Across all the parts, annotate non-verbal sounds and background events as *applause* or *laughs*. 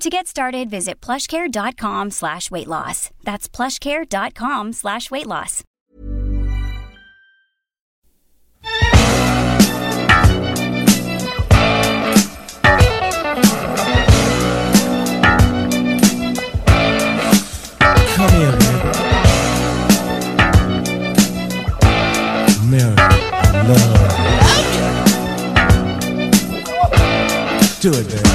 To get started, visit plushcare.com slash weight loss. That's plushcare.com slash weight loss. Come here, man. Mary, I love you. Do it, baby.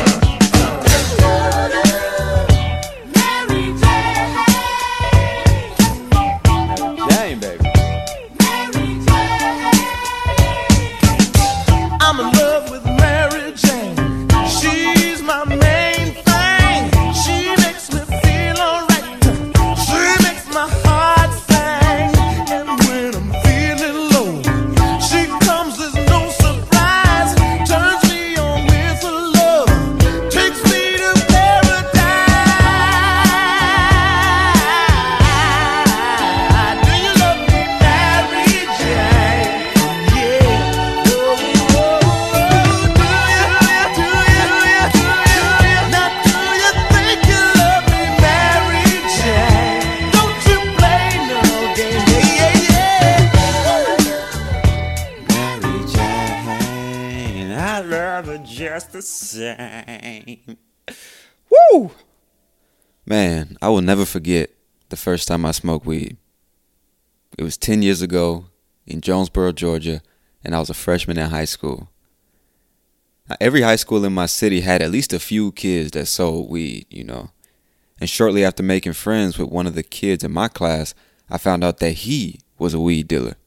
Will never forget the first time I smoked weed. It was 10 years ago in Jonesboro, Georgia, and I was a freshman in high school. Now, every high school in my city had at least a few kids that sold weed, you know. And shortly after making friends with one of the kids in my class, I found out that he was a weed dealer.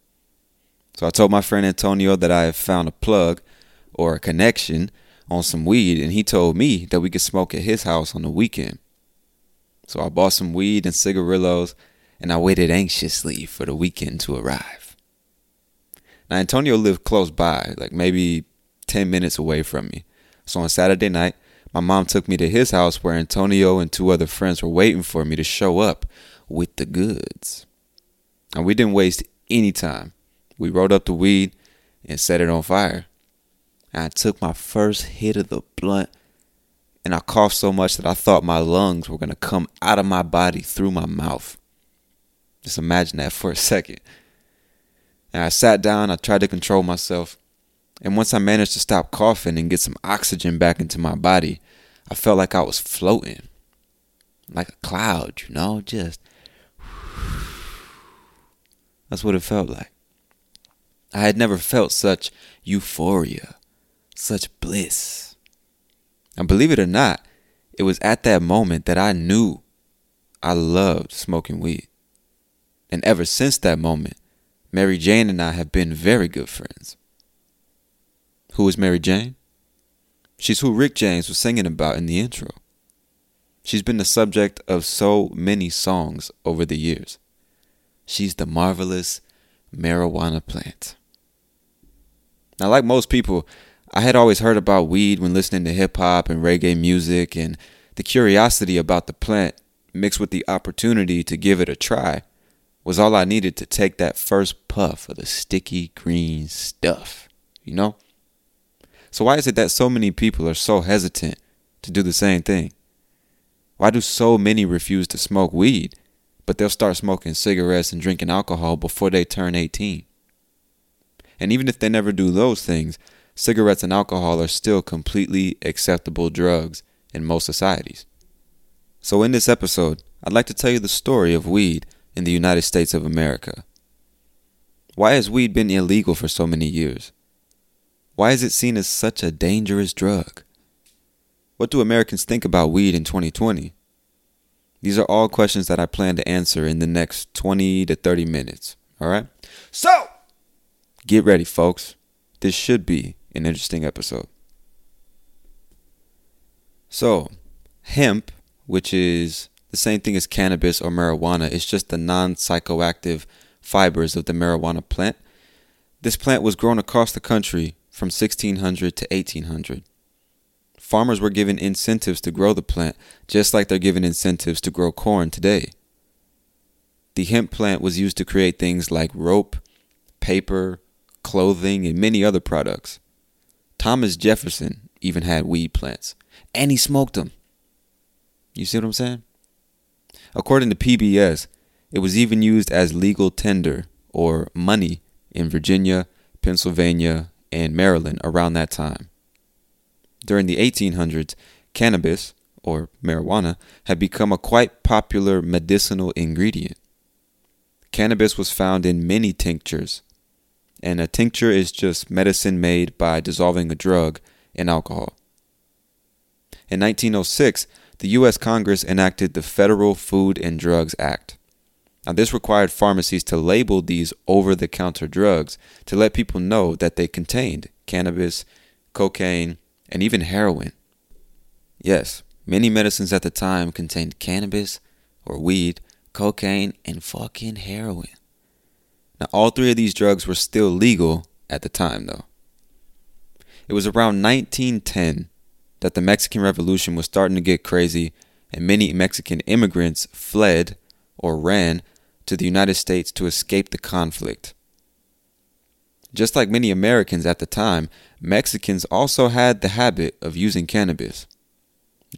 So I told my friend Antonio that I had found a plug or a connection on some weed, and he told me that we could smoke at his house on the weekend. So I bought some weed and cigarillos, and I waited anxiously for the weekend to arrive. Now, Antonio lived close by, like maybe 10 minutes away from me. So on Saturday night, my mom took me to his house where Antonio and two other friends were waiting for me to show up with the goods. And we didn't waste any time. We rolled up the weed and set it on fire. I took my first hit of the blunt and I coughed so much that I thought my lungs were going to come out of my body through my mouth. Just imagine that for a second. And I sat down, I tried to control myself. And once I managed to stop coughing and get some oxygen back into my body, I felt like I was floating. Like a cloud, you know, just. *sighs* That's what it felt like. I had never felt such euphoria, such bliss. And believe it or not, it was at that moment that I knew I loved smoking weed. And ever since that moment, Mary Jane and I have been very good friends. Who is Mary Jane? She's who Rick James was singing about in the intro. She's been the subject of so many songs over the years. She's the marvelous marijuana plant. Now, like most people, I had always heard about weed when listening to hip hop and reggae music, and the curiosity about the plant mixed with the opportunity to give it a try was all I needed to take that first puff of the sticky green stuff, you know? So, why is it that so many people are so hesitant to do the same thing? Why do so many refuse to smoke weed, but they'll start smoking cigarettes and drinking alcohol before they turn 18? And even if they never do those things, cigarettes and alcohol are still completely acceptable drugs in most societies. So, in this episode, I'd like to tell you the story of weed in the United States of America. Why has weed been illegal for so many years? Why is it seen as such a dangerous drug? What do Americans think about weed in 2020? These are all questions that I plan to answer in the next 20 to 30 minutes. All right? So, get ready, folks. This should be an interesting episode. So, hemp, which is the same thing as cannabis or marijuana, is just the non psychoactive fibers of the marijuana plant. This plant was grown across the country from 1600 to 1800. Farmers were given incentives to grow the plant, just like they're given incentives to grow corn today. The hemp plant was used to create things like rope, paper, clothing, and many other products. Thomas Jefferson even had weed plants, and he smoked them. You see what I'm saying? According to PBS, it was even used as legal tender or money in Virginia, Pennsylvania, and Maryland around that time. During the 1800s, cannabis, or marijuana, had become a quite popular medicinal ingredient. Cannabis was found in many tinctures, and a tincture is just medicine made by dissolving a drug in alcohol. In 1906, the U.S. Congress enacted the Federal Food and Drugs Act. Now, this required pharmacies to label these over the counter drugs to let people know that they contained cannabis, cocaine, and even heroin. Yes, many medicines at the time contained cannabis or weed, cocaine, and fucking heroin. Now, all three of these drugs were still legal at the time, though. It was around 1910 that the Mexican Revolution was starting to get crazy, and many Mexican immigrants fled or ran to the United States to escape the conflict. Just like many Americans at the time, Mexicans also had the habit of using cannabis,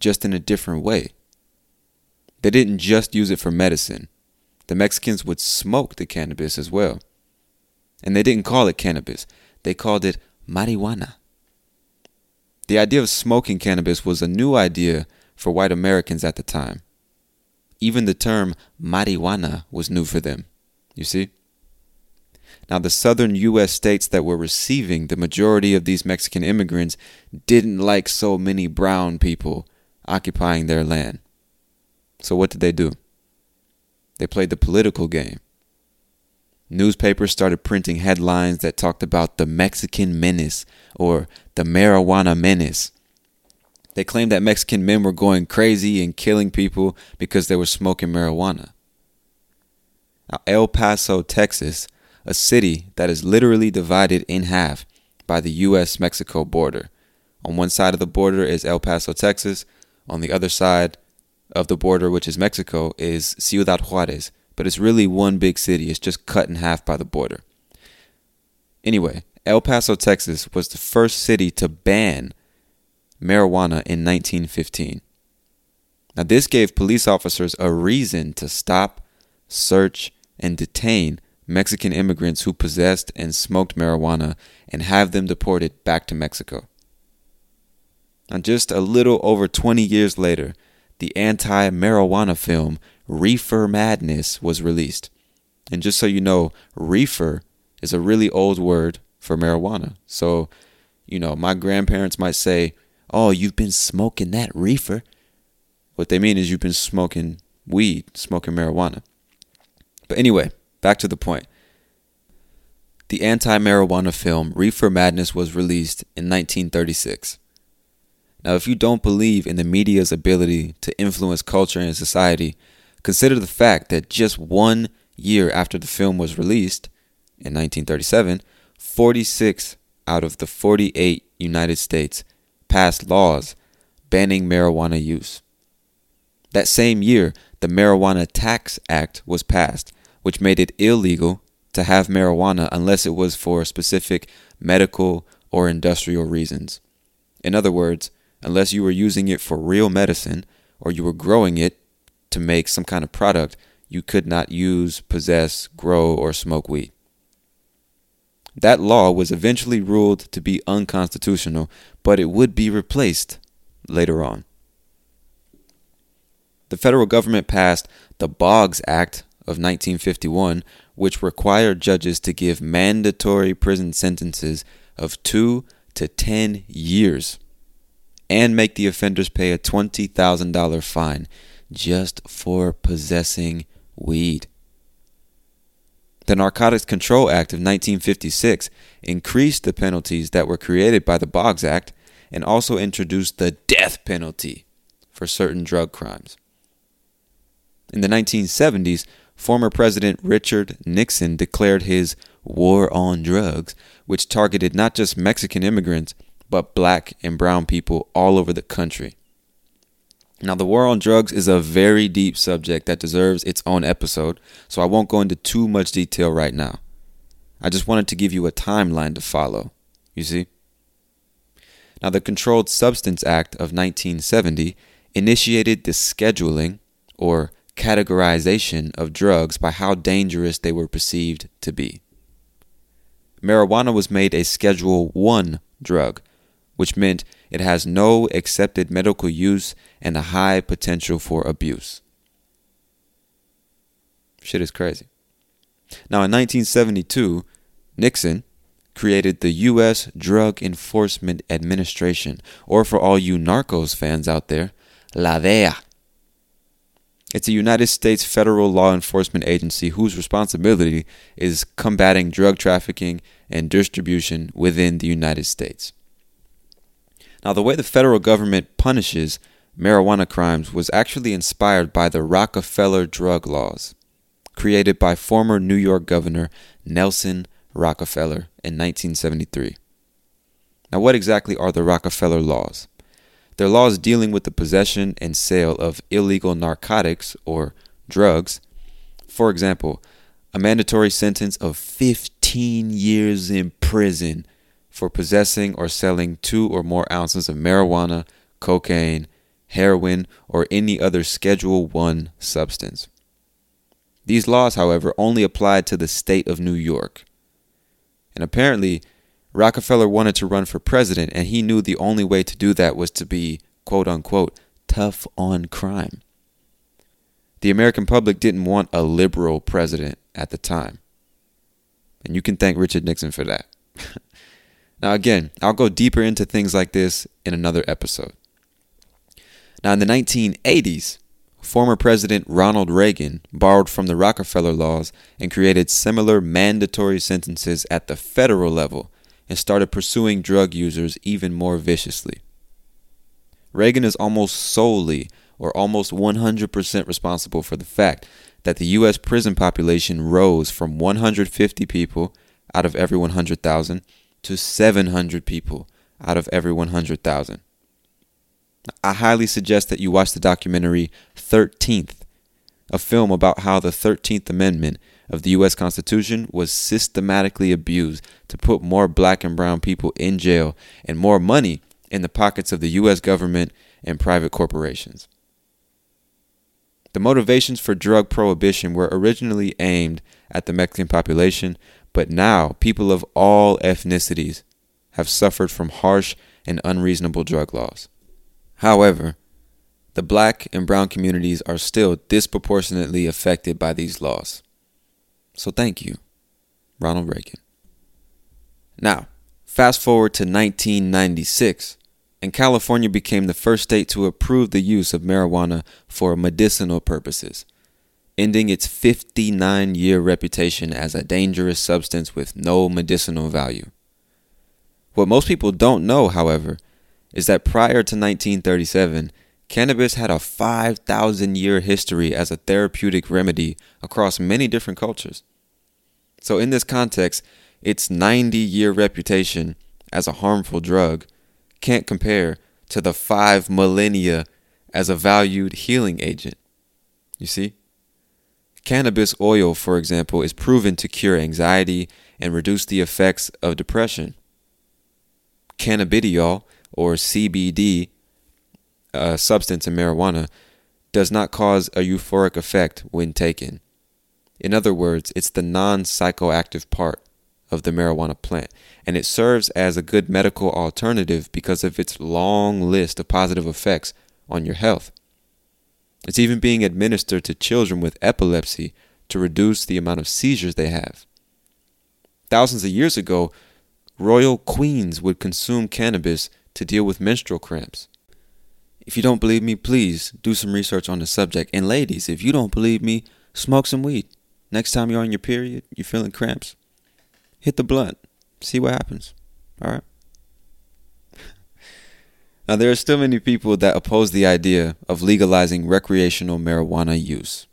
just in a different way. They didn't just use it for medicine, the Mexicans would smoke the cannabis as well. And they didn't call it cannabis, they called it marijuana. The idea of smoking cannabis was a new idea for white Americans at the time. Even the term marijuana was new for them, you see? Now, the southern U.S. states that were receiving the majority of these Mexican immigrants didn't like so many brown people occupying their land. So, what did they do? They played the political game. Newspapers started printing headlines that talked about the Mexican menace or the marijuana menace. They claimed that Mexican men were going crazy and killing people because they were smoking marijuana. Now, El Paso, Texas, a city that is literally divided in half by the US Mexico border. On one side of the border is El Paso, Texas. On the other side of the border, which is Mexico, is Ciudad Juarez. But it's really one big city, it's just cut in half by the border. Anyway, El Paso, Texas was the first city to ban marijuana in 1915. Now, this gave police officers a reason to stop, search, and detain Mexican immigrants who possessed and smoked marijuana and have them deported back to Mexico. And just a little over 20 years later, the anti marijuana film Reefer Madness was released. And just so you know, reefer is a really old word for marijuana. So, you know, my grandparents might say, Oh, you've been smoking that reefer. What they mean is you've been smoking weed, smoking marijuana. But anyway, back to the point. The anti marijuana film Reefer Madness was released in 1936. Now, if you don't believe in the media's ability to influence culture and society, consider the fact that just one year after the film was released, in 1937, 46 out of the 48 United States passed laws banning marijuana use. That same year, the Marijuana Tax Act was passed, which made it illegal to have marijuana unless it was for specific medical or industrial reasons. In other words, unless you were using it for real medicine or you were growing it to make some kind of product, you could not use, possess, grow, or smoke weed. That law was eventually ruled to be unconstitutional, but it would be replaced later on. The federal government passed the Boggs Act of 1951, which required judges to give mandatory prison sentences of two to 10 years and make the offenders pay a $20,000 fine just for possessing weed. The Narcotics Control Act of 1956 increased the penalties that were created by the Boggs Act and also introduced the death penalty for certain drug crimes. In the 1970s, former President Richard Nixon declared his war on drugs, which targeted not just Mexican immigrants, but black and brown people all over the country. Now, the war on drugs is a very deep subject that deserves its own episode, so I won't go into too much detail right now. I just wanted to give you a timeline to follow, you see? Now, the Controlled Substance Act of 1970 initiated the scheduling or categorization of drugs by how dangerous they were perceived to be. Marijuana was made a Schedule 1 drug, which meant it has no accepted medical use and a high potential for abuse. Shit is crazy. Now, in 1972, Nixon created the U.S. Drug Enforcement Administration, or for all you Narcos fans out there, La DEA. It's a United States federal law enforcement agency whose responsibility is combating drug trafficking and distribution within the United States. Now, the way the federal government punishes marijuana crimes was actually inspired by the Rockefeller drug laws, created by former New York Governor Nelson Rockefeller in 1973. Now, what exactly are the Rockefeller laws? They're laws dealing with the possession and sale of illegal narcotics or drugs. For example, a mandatory sentence of 15 years in prison for possessing or selling two or more ounces of marijuana, cocaine, heroin, or any other Schedule 1 substance. These laws, however, only applied to the state of New York. And apparently, Rockefeller wanted to run for president, and he knew the only way to do that was to be, quote unquote, tough on crime. The American public didn't want a liberal president at the time. And you can thank Richard Nixon for that. *laughs* now, again, I'll go deeper into things like this in another episode. Now, in the 1980s, former President Ronald Reagan borrowed from the Rockefeller laws and created similar mandatory sentences at the federal level and started pursuing drug users even more viciously. Reagan is almost solely or almost 100% responsible for the fact that the U.S. prison population rose from 150 people out of every 100,000 to 700 people out of every 100,000. I highly suggest that you watch the documentary 13th, a film about how the 13th Amendment of the U.S. Constitution was systematically abused to put more black and brown people in jail and more money in the pockets of the U.S. government and private corporations. The motivations for drug prohibition were originally aimed at the Mexican population, but now people of all ethnicities have suffered from harsh and unreasonable drug laws. However, the black and brown communities are still disproportionately affected by these laws. So thank you, Ronald Reagan. Now, fast forward to 1996, and California became the first state to approve the use of marijuana for medicinal purposes, ending its 59 year reputation as a dangerous substance with no medicinal value. What most people don't know, however, is that prior to 1937, cannabis had a 5,000 year history as a therapeutic remedy across many different cultures. So, in this context, its 90 year reputation as a harmful drug can't compare to the five millennia as a valued healing agent. You see? Cannabis oil, for example, is proven to cure anxiety and reduce the effects of depression. Cannabidiol, or CBD, a uh, substance in marijuana, does not cause a euphoric effect when taken. In other words, it's the non psychoactive part of the marijuana plant, and it serves as a good medical alternative because of its long list of positive effects on your health. It's even being administered to children with epilepsy to reduce the amount of seizures they have. Thousands of years ago, royal queens would consume cannabis to deal with menstrual cramps. If you don't believe me, please do some research on the subject. And ladies, if you don't believe me, smoke some weed. Next time you're on your period, you're feeling cramps, hit the blunt. See what happens. All right? Now, there are still many people that oppose the idea of legalizing recreational marijuana use.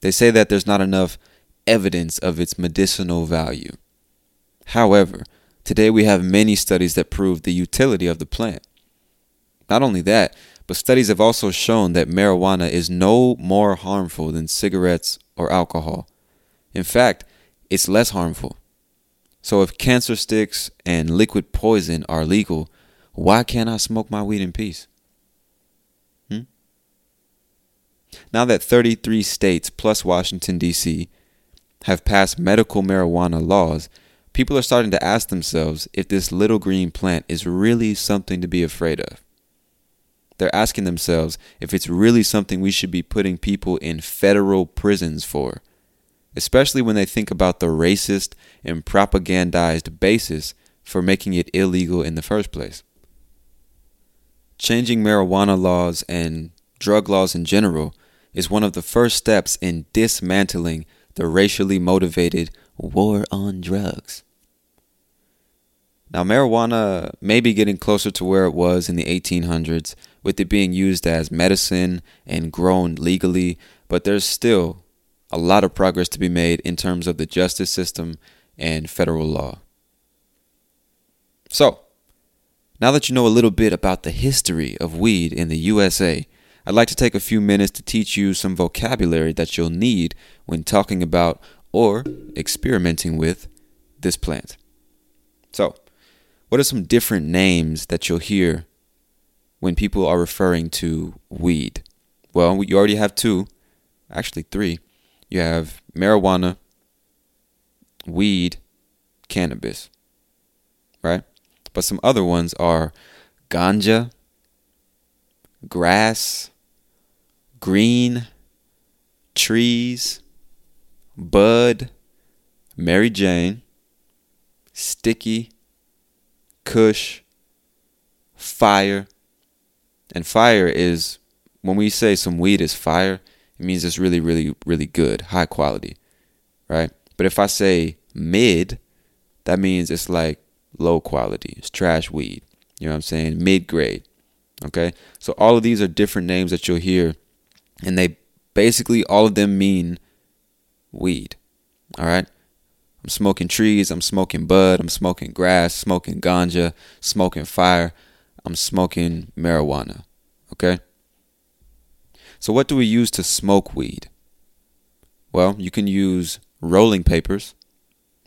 They say that there's not enough evidence of its medicinal value. However, today we have many studies that prove the utility of the plant. Not only that, but studies have also shown that marijuana is no more harmful than cigarettes or alcohol. In fact, it's less harmful. So if cancer sticks and liquid poison are legal, why can't I smoke my weed in peace? Hmm? Now that 33 states plus Washington, D.C. have passed medical marijuana laws, people are starting to ask themselves if this little green plant is really something to be afraid of. They're asking themselves if it's really something we should be putting people in federal prisons for, especially when they think about the racist and propagandized basis for making it illegal in the first place. Changing marijuana laws and drug laws in general is one of the first steps in dismantling the racially motivated war on drugs. Now, marijuana may be getting closer to where it was in the 1800s, with it being used as medicine and grown legally, but there's still a lot of progress to be made in terms of the justice system and federal law. So, now that you know a little bit about the history of weed in the USA, I'd like to take a few minutes to teach you some vocabulary that you'll need when talking about or experimenting with this plant. So, what are some different names that you'll hear when people are referring to weed? Well, you already have two, actually three. You have marijuana, weed, cannabis, right? But some other ones are ganja, grass, green, trees, bud, Mary Jane, sticky, kush, fire. And fire is when we say some weed is fire, it means it's really, really, really good, high quality, right? But if I say mid, that means it's like low quality. It's trash weed. You know what I'm saying? Mid grade. Okay? So all of these are different names that you'll hear, and they basically all of them mean weed. All right? I'm smoking trees, I'm smoking bud, I'm smoking grass, smoking ganja, smoking fire, I'm smoking marijuana. Okay? So, what do we use to smoke weed? Well, you can use rolling papers,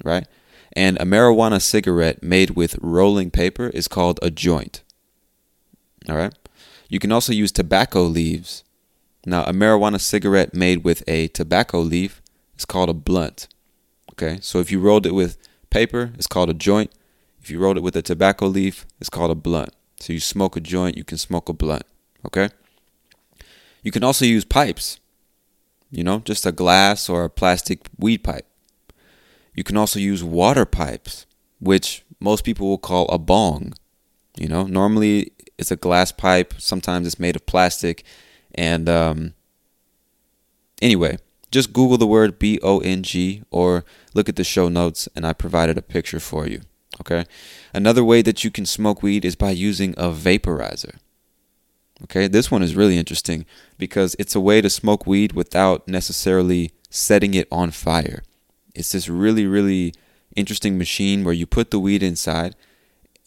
right? And a marijuana cigarette made with rolling paper is called a joint. All right? You can also use tobacco leaves. Now, a marijuana cigarette made with a tobacco leaf is called a blunt. Okay? So if you rolled it with paper, it's called a joint. If you rolled it with a tobacco leaf, it's called a blunt. So you smoke a joint, you can smoke a blunt. Okay? You can also use pipes. You know, just a glass or a plastic weed pipe. You can also use water pipes, which most people will call a bong. You know, normally it's a glass pipe. Sometimes it's made of plastic. And um, anyway, just Google the word B O N G or look at the show notes, and I provided a picture for you. Okay. Another way that you can smoke weed is by using a vaporizer. Okay. This one is really interesting because it's a way to smoke weed without necessarily setting it on fire. It's this really, really interesting machine where you put the weed inside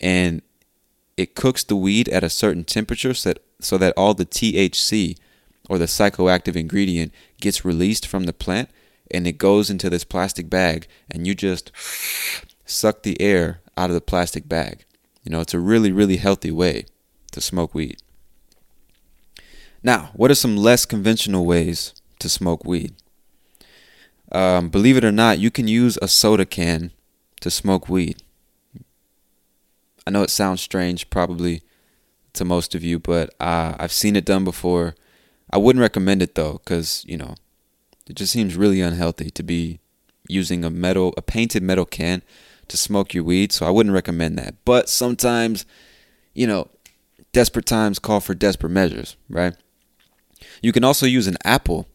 and it cooks the weed at a certain temperature so that, so that all the THC or the psychoactive ingredient gets released from the plant and it goes into this plastic bag and you just suck the air out of the plastic bag. You know, it's a really, really healthy way to smoke weed. Now, what are some less conventional ways to smoke weed? Um, believe it or not, you can use a soda can to smoke weed. I know it sounds strange, probably to most of you, but uh, I've seen it done before. I wouldn't recommend it though, because you know, it just seems really unhealthy to be using a metal, a painted metal can to smoke your weed. So I wouldn't recommend that. But sometimes, you know, desperate times call for desperate measures, right? You can also use an apple.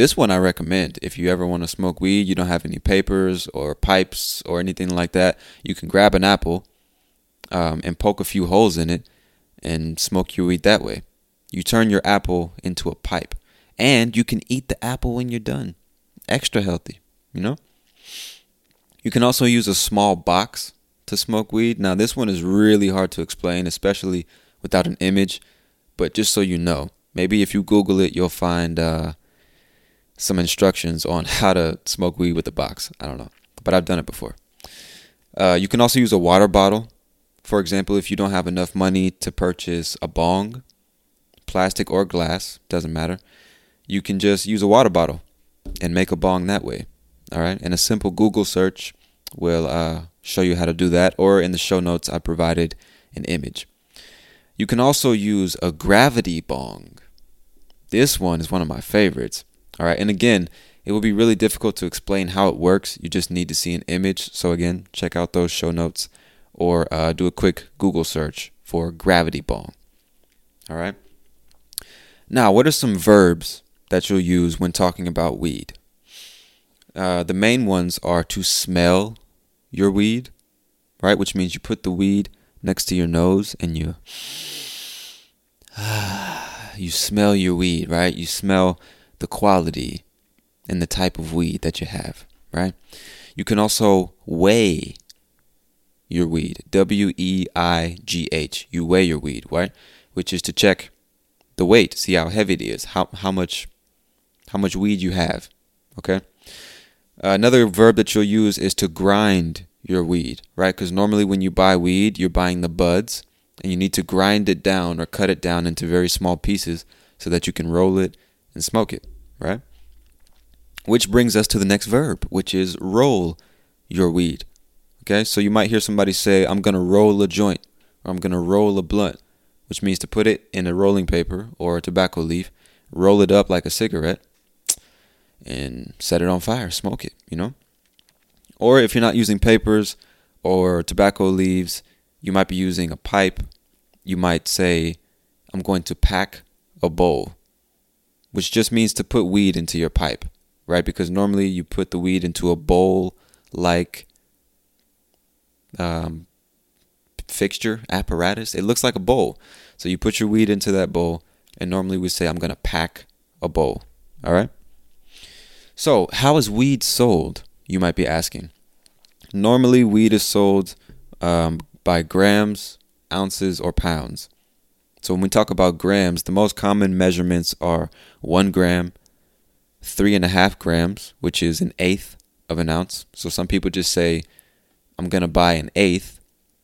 This one I recommend if you ever want to smoke weed, you don't have any papers or pipes or anything like that. You can grab an apple um, and poke a few holes in it and smoke your weed that way. You turn your apple into a pipe, and you can eat the apple when you're done. Extra healthy, you know? You can also use a small box to smoke weed. Now, this one is really hard to explain, especially without an image, but just so you know, maybe if you Google it, you'll find uh, some instructions on *laughs* how to smoke weed with a box. I don't know, but I've done it before. Uh, you can also use a water bottle. For example, if you don't have enough money to purchase a bong, plastic or glass, doesn't matter, you can just use a water bottle and make a bong that way. All right. And a simple Google search will uh, show you how to do that. Or in the show notes, I provided an image. You can also use a gravity bong. This one is one of my favorites. All right. And again, it will be really difficult to explain how it works. You just need to see an image. So, again, check out those show notes or uh, do a quick Google search for gravity bong. All right. Now, what are some verbs that you'll use when talking about weed? Uh, the main ones are to smell your weed, right? Which means you put the weed next to your nose and you *sighs* you smell your weed, right? You smell the quality and the type of weed that you have, right? You can also weigh your weed. W E I G H. You weigh your weed, right? Which is to check the weight, see how heavy it is, how how much how much weed you have. Okay? another verb that you'll use is to grind your weed, right? Because normally when you buy weed, you're buying the buds and you need to grind it down or cut it down into very small pieces so that you can roll it and smoke it, right? Which brings us to the next verb, which is roll your weed. Okay, so you might hear somebody say, I'm to roll a joint or I'm to roll a blunt, which means to put it in a rolling paper or a tobacco leaf, roll it up like a cigarette, and set it on fire, smoke it, you know? Or if you're not using papers or tobacco leaves, you might be using a pipe. You might say, I'm going to pack a bowl, which just means to put weed into your pipe, right? Because normally you put the weed into a bowl like um, fixture, apparatus. It looks like a bowl. So you put your weed into that bowl, and normally we say, I'm going to pack a bowl. All right? So, how is weed sold? You might be asking. Normally, weed is sold um, by grams, ounces, or pounds. So, when we talk about grams, the most common measurements are one gram, three and a half grams, which is an eighth of an ounce. So, some people just say, I'm going to buy an eighth,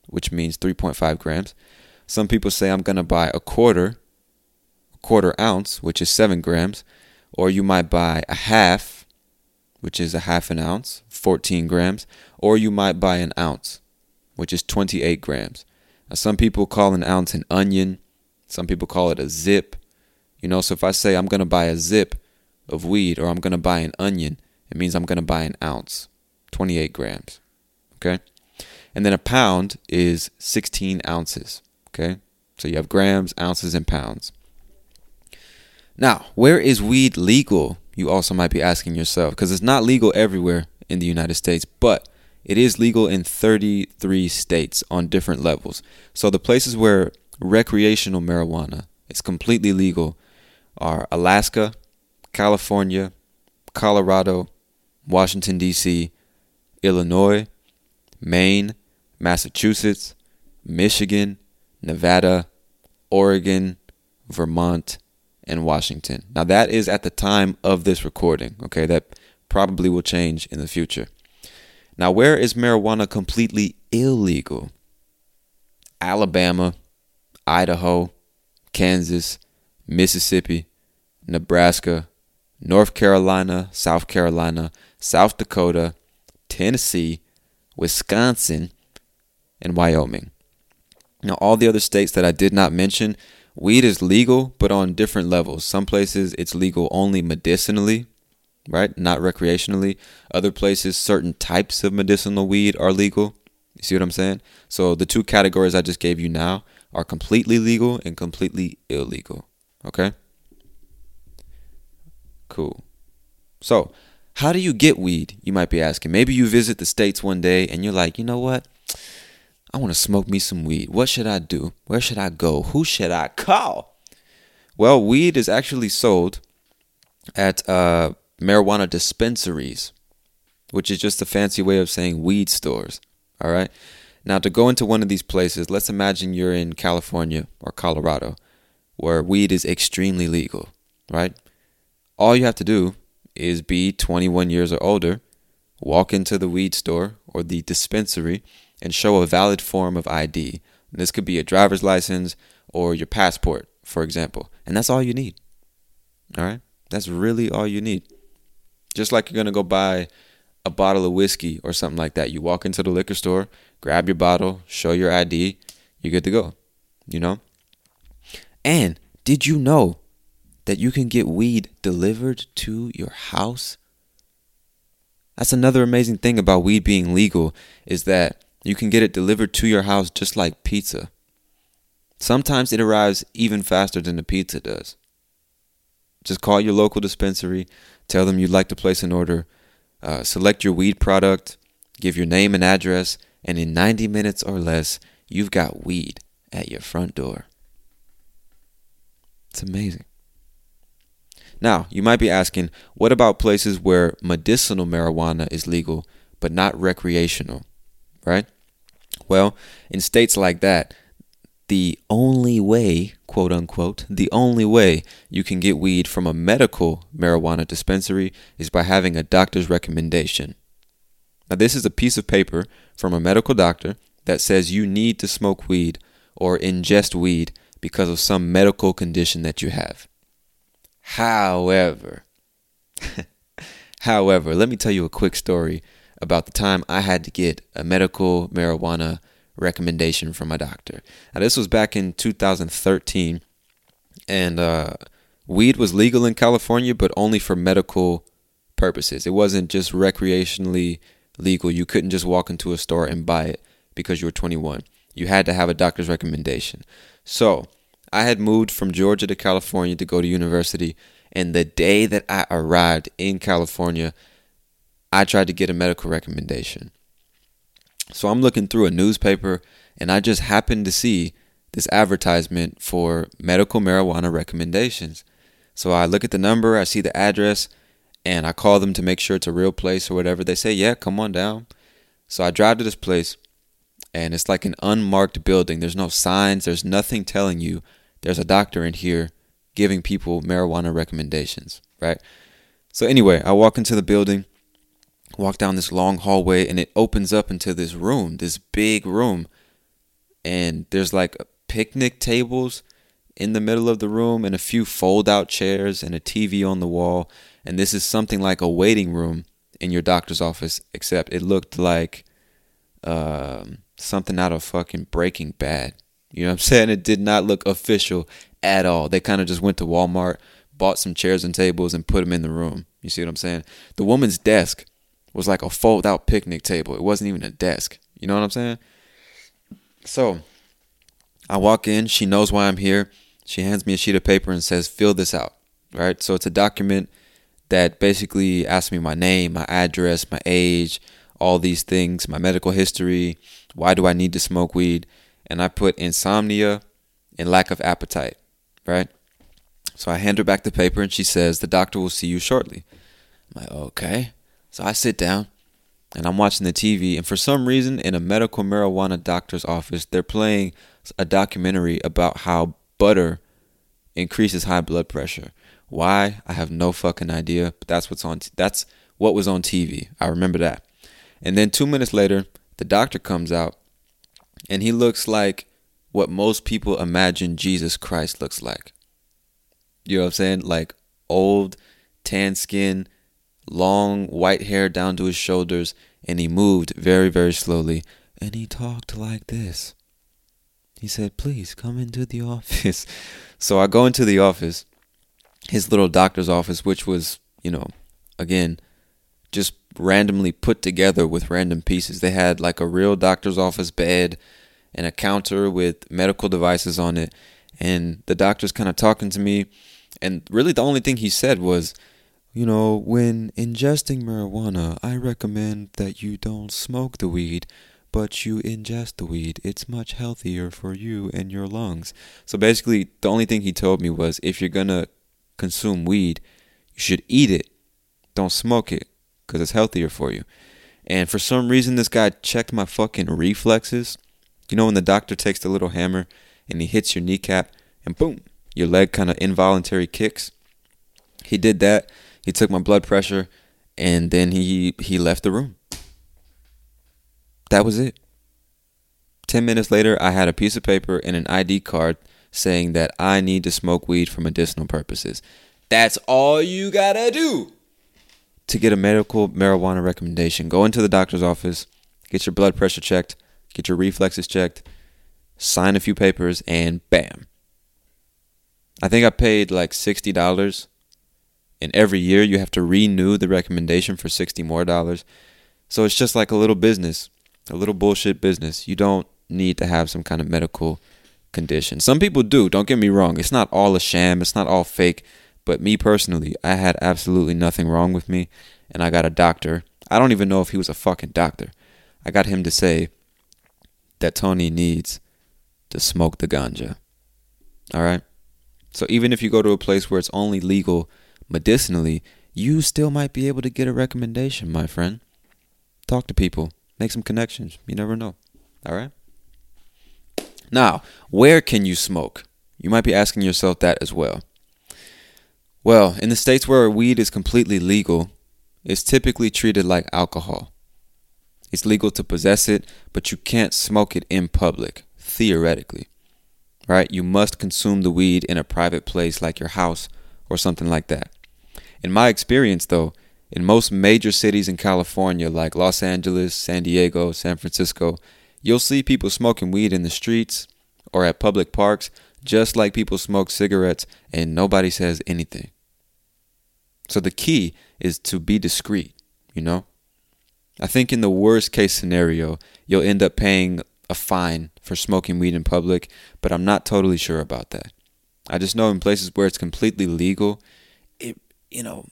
which means 3.5 grams. Some people say, I'm going to buy a quarter, a quarter ounce, which is seven grams. Or you might buy a half, which is a half an ounce, 14 grams, or you might buy an ounce, which is 28 grams. Now, some people call an ounce an onion, some people call it a zip. You know, so if I say I'm going to buy a zip of weed or I'm going to buy an onion, it means I'm going to buy an ounce, 28 grams. Okay? And then a pound is 16 ounces. Okay? So you have grams, ounces, and pounds. Now, where is weed legal you also might be asking yourself because it's not legal everywhere in the United States, but it is legal in 33 states on different levels. So the places where recreational marijuana is completely legal are Alaska, California, Colorado, Washington, D.C., Illinois, Maine, Massachusetts, Michigan, Nevada, Oregon, Vermont, and Washington. Now, that is at the time of this recording, okay? That probably will change in the future. Now, where is marijuana completely illegal? Alabama, Idaho, Kansas, Mississippi, Nebraska, North Carolina, South Carolina, South Dakota, Tennessee, Wisconsin, and Wyoming. Now, all the other states that I did not mention, weed is legal, but on different levels. Some places it's legal only medicinally, right? Not recreationally. Other places, certain types of medicinal weed are legal. You see what I'm saying? So the two categories I just gave you now are completely legal and completely illegal. Okay? Cool. So, how do you get weed? You might be asking. Maybe you visit the States one day and you're like, you know what? I want to smoke me some weed. What should I do? Where should I go? Who should I call? Well, weed is actually sold at uh, marijuana dispensaries, which is just a fancy way of saying weed stores. All right. Now, to go into one of these places, let's imagine you're in California or Colorado, where weed is extremely legal, right? All you have to do is be 21 years or older, walk into the weed store or the dispensary, and show a valid form of ID. This could be a driver's license or your passport, for example. And that's all you need. All right? That's really all you need. Just like you're going to go buy a bottle of whiskey or something like that. You walk into the liquor store, grab your bottle, show your ID, you're good to go. You know? And did you know that you can get weed delivered to your house? That's another amazing thing about weed being legal is that you can get it delivered to your house just like pizza. Sometimes it arrives even faster than the pizza does. Just call your local dispensary, tell them you'd like to place an order, uh, select your weed product, give your name and address, and in 90 minutes or less, you've got weed at your front door. It's amazing. Now, you might be asking, what about places where medicinal marijuana is legal but not recreational, right? Well, in states like that, the only way, quote unquote, the only way you can get weed from a medical marijuana dispensary is by having a doctor's recommendation. Now, this is a piece of paper from a medical doctor that says you need to smoke weed or ingest weed because of some medical condition that you have. However, *laughs* however, let me tell you a quick story about the time I had to get a medical marijuana recommendation from my doctor. Now, this was back in 2013, and uh, weed was legal in California, but only for medical purposes. It wasn't just recreationally legal. You couldn't just walk into a store and buy it because you were 21. You had to have a doctor's recommendation. So, I had moved from Georgia to California to go to university, and the day that I arrived in California, I tried to get a medical recommendation. So I'm looking through a newspaper and I just happened to see this advertisement for medical marijuana recommendations. So I look at the number, I see the address, and I call them to make sure it's a real place or whatever. They say, Yeah, come on down. So I drive to this place and it's like an unmarked building. There's no signs, there's nothing telling you there's a doctor in here giving people marijuana recommendations, right? So anyway, I walk into the building walk down this long hallway and it opens up into this room, this big room. And there's like picnic tables in the middle of the room and a few fold out chairs and a TV on the wall. And this is something like a waiting room in your doctor's office, except it looked like um, something out of fucking Breaking Bad. You know what I'm *laughs* saying? It did not look official at all. They kind of just went to Walmart, bought some chairs and tables, and put them in the room. You see what I'm saying? The woman's desk was like a fold out picnic table. It wasn't even a desk. You know what I'm saying? So I walk in. She knows why I'm here. She hands me a sheet of paper and says, fill this out. Right? So it's a document that basically asks me my name, my address, my age, all these things, my medical history. Why do I need to smoke weed? And I put insomnia and lack of appetite. Right? So I hand her back the paper and she says, the doctor will see you shortly. I'm like, okay. So I sit down and I'm watching the TV, and for some reason, in a medical marijuana doctor's office, they're playing a documentary about how butter increases high blood pressure. Why? I have no fucking idea, but that's what's on t- that's what was on TV. I remember that. And then 2 minutes later, the doctor comes out and he looks like what most people imagine Jesus Christ looks like. You know what I'm saying? Like old, tan skin, long white hair down to his shoulders, and he moved very, very slowly. And he talked like this. He said, Please come into the *laughs* office. So I go into the office, his little doctor's office, which was, you know, again, just randomly put together with random pieces. They had like a real doctor's office bed and a counter with medical devices on it. And the doctor's kind of talking to me. And really, the only thing he said was, you know, when ingesting marijuana, I recommend that you don't smoke the weed, but you ingest the weed. It's much healthier for you and your lungs. So basically, the only thing he told me was if you're going to consume weed, you should eat it. Don't smoke it because it's healthier for you. And for some reason, this guy checked my fucking reflexes. You know, when the doctor takes the little hammer and he hits your kneecap and boom, your leg kind of involuntary kicks. He did that. He took my blood pressure and then he he left the room. That was it. 10 minutes later, I had a piece of paper and an ID card saying that I need to smoke weed for medicinal purposes. That's all you gotta do to get a medical marijuana recommendation. Go into the doctor's office, get your blood pressure checked, get your reflexes checked, sign a few papers, and bam. I think I paid like $60. And every year you have to renew the recommendation for 60 more dollars. So it's just like a little business, a little bullshit business. You don't need to have some kind of medical condition. Some people do, don't get me wrong. It's not all a sham, it's not all fake. But me personally, I had absolutely nothing wrong with me. And I got a doctor. I don't even know if he was a fucking doctor. I got him to say that Tony needs to smoke the ganja. All right? So even if you go to a place where it's only legal medicinally, you still might be able to get a recommendation, my friend. Talk to people, make some connections. You never know. All right? Now, where can you smoke? You might be asking yourself that as well. Well, in the states where weed is completely legal, it's typically treated like alcohol. It's legal to possess it, but you can't smoke it in public, theoretically. Right? You must consume the weed in a private place like your house or something like that. In my experience, though, in most major cities in California, like Los Angeles, San Diego, San Francisco, you'll see people smoking weed in the streets or at public parks, just like people smoke cigarettes, and nobody says anything. So the key is to be discreet, you know? I think in the worst case scenario, you'll end up paying a fine for smoking weed in public, but I'm not totally sure about that. I just know in places where it's completely legal, you know,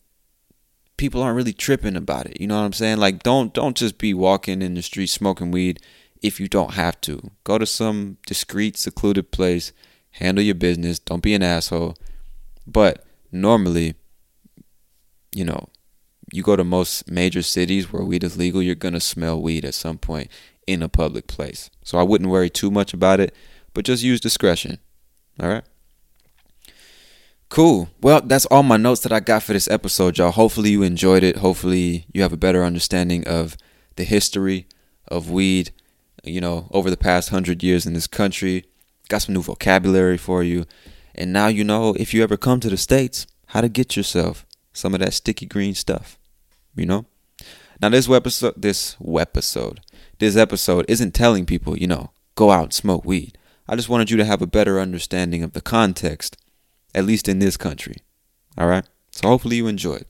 people aren't really tripping about it. You know what I'm saying? Like don't don't just be walking in the street smoking weed if you don't have to. Go to some discreet, secluded place, handle your business, don't be an asshole. But normally, you know, you go to most major cities where weed is legal, you're going to smell weed at some point in a public place. So I wouldn't worry too much about it, but just use discretion. All right? Cool. Well, that's all my notes that I got for this episode, y'all. Hopefully you enjoyed it. Hopefully you have a better understanding of the history of weed, you know, over the past hundred years in this country. Got some new vocabulary for you. And now you know if you ever come to the States, how to get yourself some of that sticky green stuff. You know? Now this episode this episode this episode isn't telling people, you know, go out and smoke weed. I just wanted you to have a better understanding of the context, at least in this country. Alright? So hopefully you enjoyed.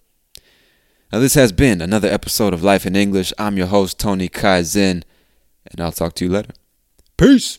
Now this has been another episode of Life in English. I'm your host, Tony Kaizen, and I'll talk to you later. Peace.